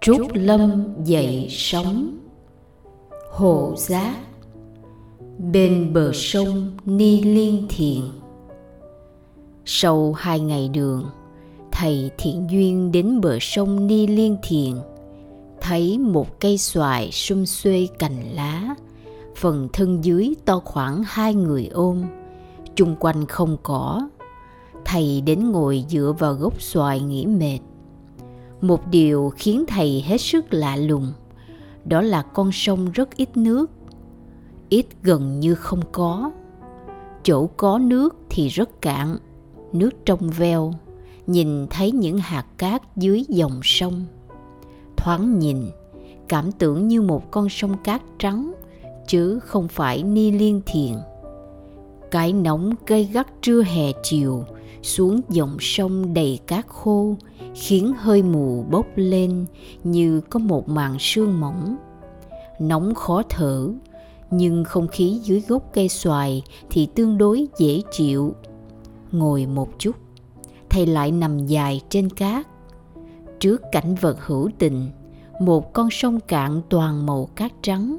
trúc lâm dậy sóng. Hồ giác. Bên bờ sông ni liên thiền sau hai ngày đường, thầy thiện duyên đến bờ sông ni liên thiền thấy một cây xoài sum xuê cành lá, phần thân dưới to khoảng hai người ôm, chung quanh không cỏ. Thầy đến ngồi dựa vào gốc xoài nghỉ mệt một điều khiến thầy hết sức lạ lùng, đó là con sông rất ít nước, ít gần như không có. Chỗ có nước thì rất cạn, nước trong veo, nhìn thấy những hạt cát dưới dòng sông. Thoáng nhìn, cảm tưởng như một con sông cát trắng, chứ không phải ni liên thiền. Cái nóng gây gắt trưa hè chiều xuống dòng sông đầy cát khô, khiến hơi mù bốc lên như có một màn sương mỏng. Nóng khó thở, nhưng không khí dưới gốc cây xoài thì tương đối dễ chịu. Ngồi một chút, thầy lại nằm dài trên cát. Trước cảnh vật hữu tình, một con sông cạn toàn màu cát trắng,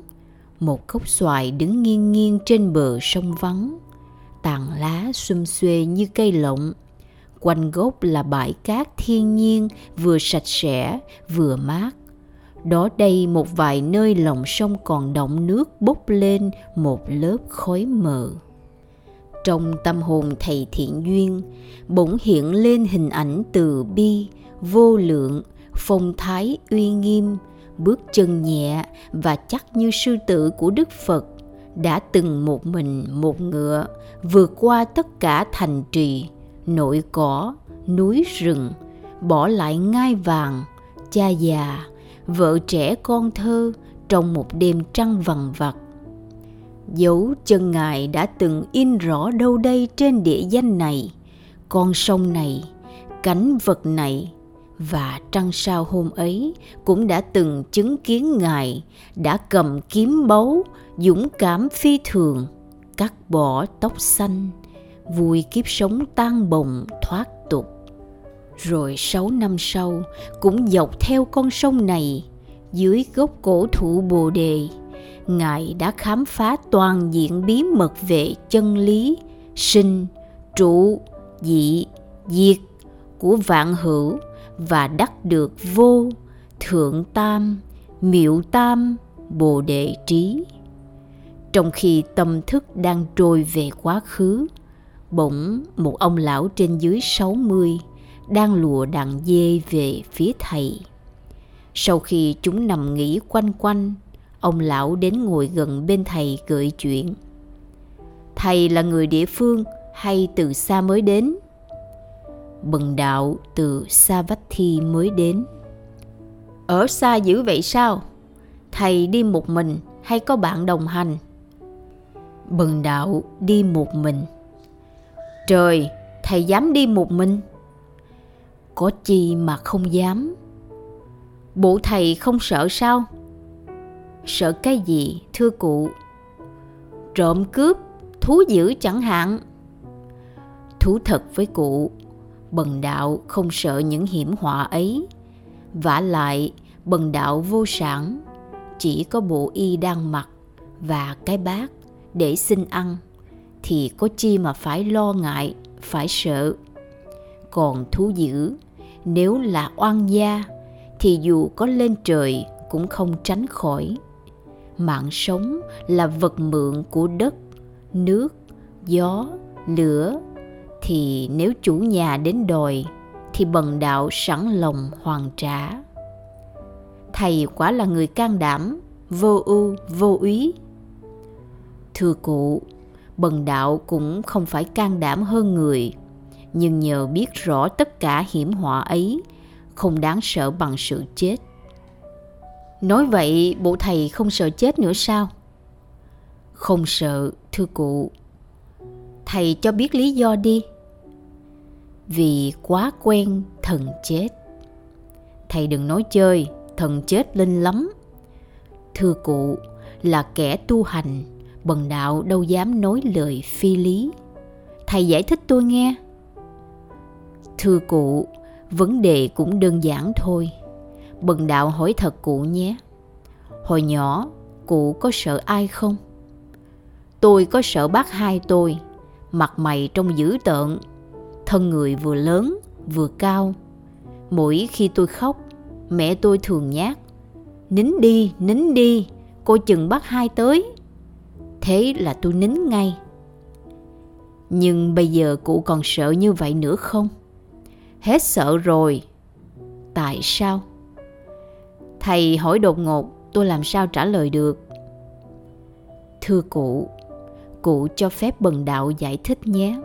một gốc xoài đứng nghiêng nghiêng trên bờ sông vắng tàn lá xum xuê như cây lộng quanh gốc là bãi cát thiên nhiên, vừa sạch sẽ, vừa mát. Đó đây một vài nơi lòng sông còn động nước bốc lên một lớp khói mờ. Trong tâm hồn thầy thiện duyên, bỗng hiện lên hình ảnh từ bi, vô lượng, phong thái uy nghiêm, bước chân nhẹ và chắc như sư tử của đức phật đã từng một mình một ngựa, vượt qua tất cả thành trì, nội cỏ, núi rừng, bỏ lại ngai vàng, cha già, vợ trẻ con thơ trong một đêm trăng vằn vặt dấu chân ngài đã từng in rõ đâu đây trên địa danh này, con sông này, cánh vật này, và trăng sao hôm ấy cũng đã từng chứng kiến ngài đã cầm kiếm báu dũng cảm phi thường, cắt bỏ tóc xanh vui kiếp sống tan bồng thoát tục. Rồi sáu năm sau, cũng dọc theo con sông này, dưới gốc cổ thụ bồ đề, ngài đã khám phá toàn diện bí mật về chân lý, sinh, trụ, dị, diệt của vạn hữu và đắc được vô, thượng tam, miệu tam bồ đề trí trong khi tâm thức đang trôi về quá khứ bỗng một ông lão trên dưới 60 đang lùa đàn dê về phía thầy. Sau khi chúng nằm nghỉ quanh quanh, ông lão đến ngồi gần bên thầy gợi chuyện. Thầy là người địa phương hay từ xa mới đến? Bần đạo từ xa Vách Thi mới đến. Ở xa dữ vậy sao? Thầy đi một mình hay có bạn đồng hành? Bần đạo đi một mình. Trời, thầy dám đi một mình? Có chi mà không dám? Bộ thầy không sợ sao? Sợ cái gì, thưa cụ? Trộm cướp, thú dữ chẳng hạn. Thú thật với cụ, bần đạo không sợ những hiểm họa ấy. vả lại, bần đạo vô sản, chỉ có bộ y đang mặc và cái bát để xin ăn, thì có chi mà phải lo ngại, phải sợ. Còn thú dữ, nếu là oan gia, thì dù có lên trời cũng không tránh khỏi. Mạng sống là vật mượn của đất, nước, gió, lửa. Thì nếu chủ nhà đến đòi, thì bần đạo sẵn lòng hoàn trả. Thầy quả là người can đảm, vô ưu, vô úy thưa cụ, bần đạo cũng không phải can đảm hơn người. Nhưng nhờ biết rõ tất cả hiểm họa ấy, không đáng sợ bằng sự chết. Nói vậy, bộ thầy không sợ chết nữa sao? Không sợ, thưa cụ. Thầy cho biết lý do đi. Vì quá quen thần chết. Thầy đừng nói chơi, thần chết linh lắm. Thưa cụ, là kẻ tu hành bần đạo đâu dám nói lời phi lý thầy giải thích tôi nghe thưa cụ vấn đề cũng đơn giản thôi Bần đạo hỏi thật cụ nhé. Hồi nhỏ, cụ có sợ ai không? Tôi có sợ bác hai tôi, mặt mày trông dữ tợn, thân người vừa lớn vừa cao. Mỗi khi tôi khóc, mẹ tôi thường nhát. Nín đi, nín đi, cô chừng bác hai tới. Thế là tôi nín ngay. Nhưng bây giờ cụ còn sợ như vậy nữa không? Hết sợ rồi. Tại sao? Thầy hỏi đột ngột, tôi làm sao trả lời được? Thưa cụ, cụ cho phép bần đạo giải thích nhé.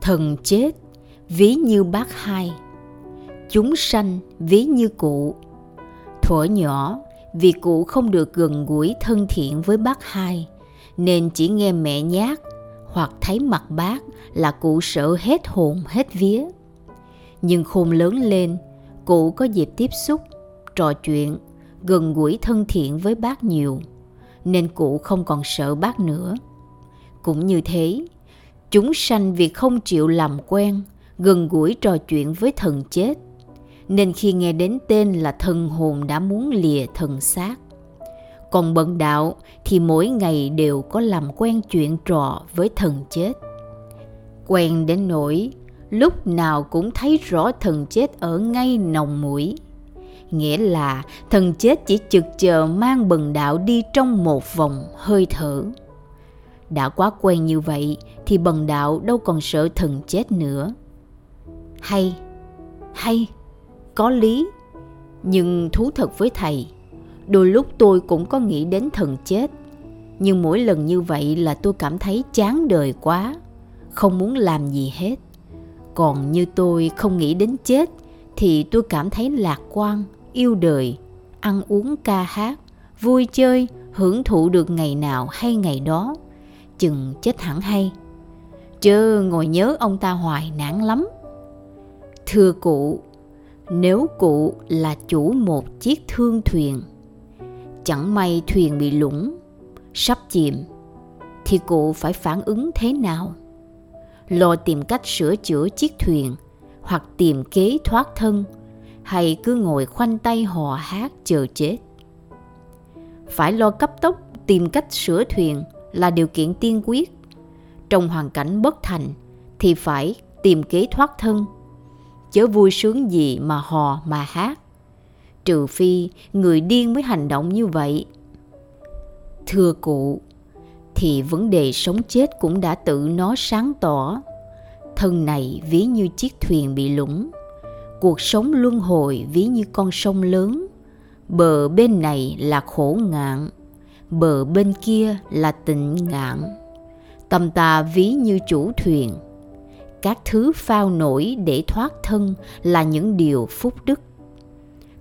Thần chết, ví như bác hai. Chúng sanh, ví như cụ. Thuở nhỏ, vì cụ không được gần gũi thân thiện với bác hai, nên chỉ nghe mẹ nhát hoặc thấy mặt bác là cụ sợ hết hồn hết vía. Nhưng khôn lớn lên, cụ có dịp tiếp xúc, trò chuyện, gần gũi thân thiện với bác nhiều, nên cụ không còn sợ bác nữa. Cũng như thế, chúng sanh vì không chịu làm quen, gần gũi trò chuyện với thần chết, nên khi nghe đến tên là thần hồn đã muốn lìa thần xác. Còn bận đạo thì mỗi ngày đều có làm quen chuyện trò với thần chết. Quen đến nỗi lúc nào cũng thấy rõ thần chết ở ngay nòng mũi. Nghĩa là thần chết chỉ chực chờ mang bần đạo đi trong một vòng hơi thở. Đã quá quen như vậy thì bần đạo đâu còn sợ thần chết nữa. Hay, hay, có lý. Nhưng thú thật với thầy, đôi lúc tôi cũng có nghĩ đến thần chết. Nhưng mỗi lần như vậy là tôi cảm thấy chán đời quá, không muốn làm gì hết. Còn như tôi không nghĩ đến chết thì tôi cảm thấy lạc quan, yêu đời, ăn uống ca hát, vui chơi, hưởng thụ được ngày nào hay ngày đó, chừng chết hẳn hay. Chớ ngồi nhớ ông ta hoài nản lắm. Thưa cụ, nếu cụ là chủ một chiếc thương thuyền, chẳng may thuyền bị lũng, sắp chìm, thì cụ phải phản ứng thế nào? Lo tìm cách sửa chữa chiếc thuyền hoặc tìm kế thoát thân hay cứ ngồi khoanh tay hò hát chờ chết. Phải lo cấp tốc tìm cách sửa thuyền là điều kiện tiên quyết. Trong hoàn cảnh bất thành thì phải tìm kế thoát thân. Chớ vui sướng gì mà hò mà hát. Trừ phi người điên mới hành động như vậy. Thưa cụ, thì vấn đề sống chết cũng đã tự nó sáng tỏ. Thân này ví như chiếc thuyền bị lũng, cuộc sống luân hồi ví như con sông lớn bờ bên này là khổ ngạn bờ bên kia là tịnh ngạn tâm ta ví như chủ thuyền các thứ phao nổi để thoát thân là những điều phúc đức.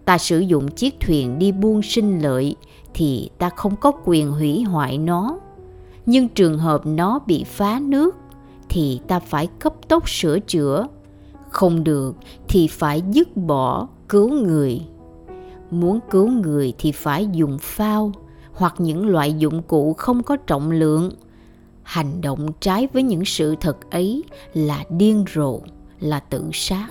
Ta sử dụng chiếc thuyền đi buôn sinh lợi thì ta không có quyền hủy hoại nó. Nhưng trường hợp nó bị phá nước thì ta phải cấp tốc sửa chữa. Không được thì phải dứt bỏ, cứu người. Muốn cứu người thì phải dùng phao hoặc những loại dụng cụ không có trọng lượng hành động trái với những sự thật ấy là điên rồ, là tự sát.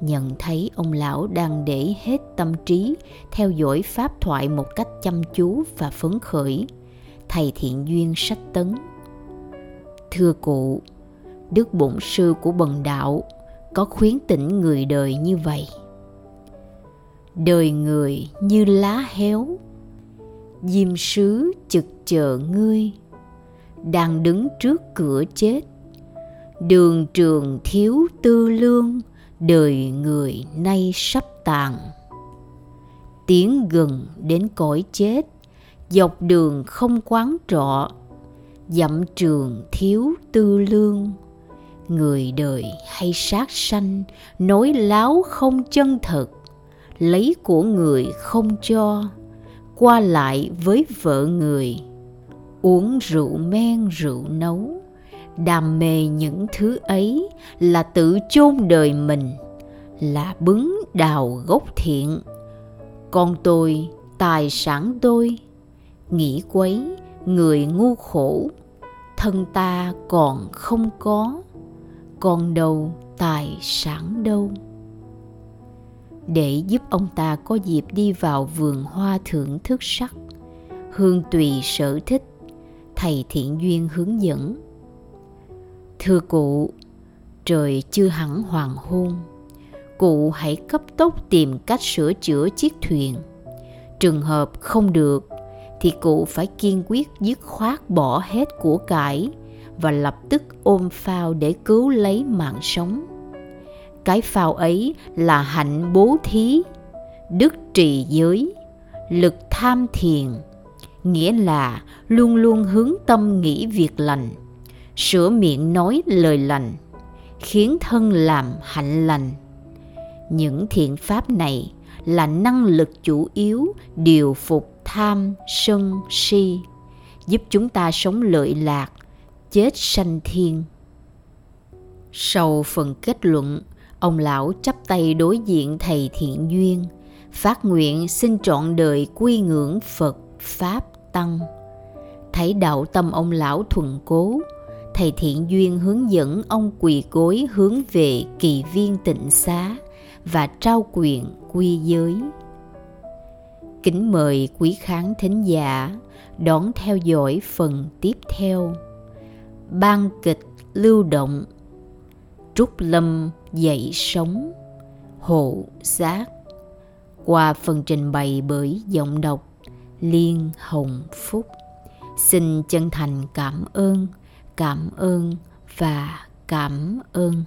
Nhận thấy ông lão đang để hết tâm trí, theo dõi pháp thoại một cách chăm chú và phấn khởi, thầy thiện duyên sách tấn. Thưa cụ, đức bổn sư của bần đạo có khuyến tỉnh người đời như vậy. Đời người như lá héo, diêm sứ chực chờ ngươi đang đứng trước cửa chết. Đường trường thiếu tư lương, đời người nay sắp tàn. Tiến gần đến cõi chết, dọc đường không quán trọ. Dặm trường thiếu tư lương, người đời hay sát sanh nói láo không chân thật. Lấy của người không cho, qua lại với vợ người uống rượu men, rượu nấu. Đam mê những thứ ấy là tự chôn đời mình, là bứng đào gốc thiện. Con tôi, tài sản tôi, nghĩ quấy người ngu khổ. Thân ta còn không có, còn đâu tài sản đâu. Để giúp ông ta có dịp đi vào vườn hoa thưởng thức sắc, hương tùy sở thích thầy thiện duyên hướng dẫn. Thưa cụ, trời chưa hẳn hoàng hôn. Cụ hãy cấp tốc tìm cách sửa chữa chiếc thuyền. Trường hợp không được, thì cụ phải kiên quyết dứt khoát bỏ hết của cải và lập tức ôm phao để cứu lấy mạng sống. Cái phao ấy là hạnh bố thí, đức trì giới, lực tham thiền nghĩa là luôn luôn hướng tâm nghĩ việc lành, sửa miệng nói lời lành, khiến thân làm hạnh lành. Những thiện pháp này là năng lực chủ yếu điều phục tham, sân, si, giúp chúng ta sống lợi lạc, chết sanh thiên. Sau phần kết luận, ông lão chắp tay đối diện thầy thiện duyên, phát nguyện xin trọn đời quy ngưỡng phật pháp tăng. Thấy đạo tâm ông lão thuần cố, thầy thiện duyên hướng dẫn ông quỳ gối hướng về kỳ viên tịnh xá và trao quyền quy giới. Kính mời quý khán thính giả đón theo dõi phần tiếp theo. Ban kịch lưu động, trúc lâm dậy sống hộ giác. Qua phần trình bày bởi giọng đọc liên hồng phúc. Xin chân thành cảm ơn cảm ơn và cảm ơn.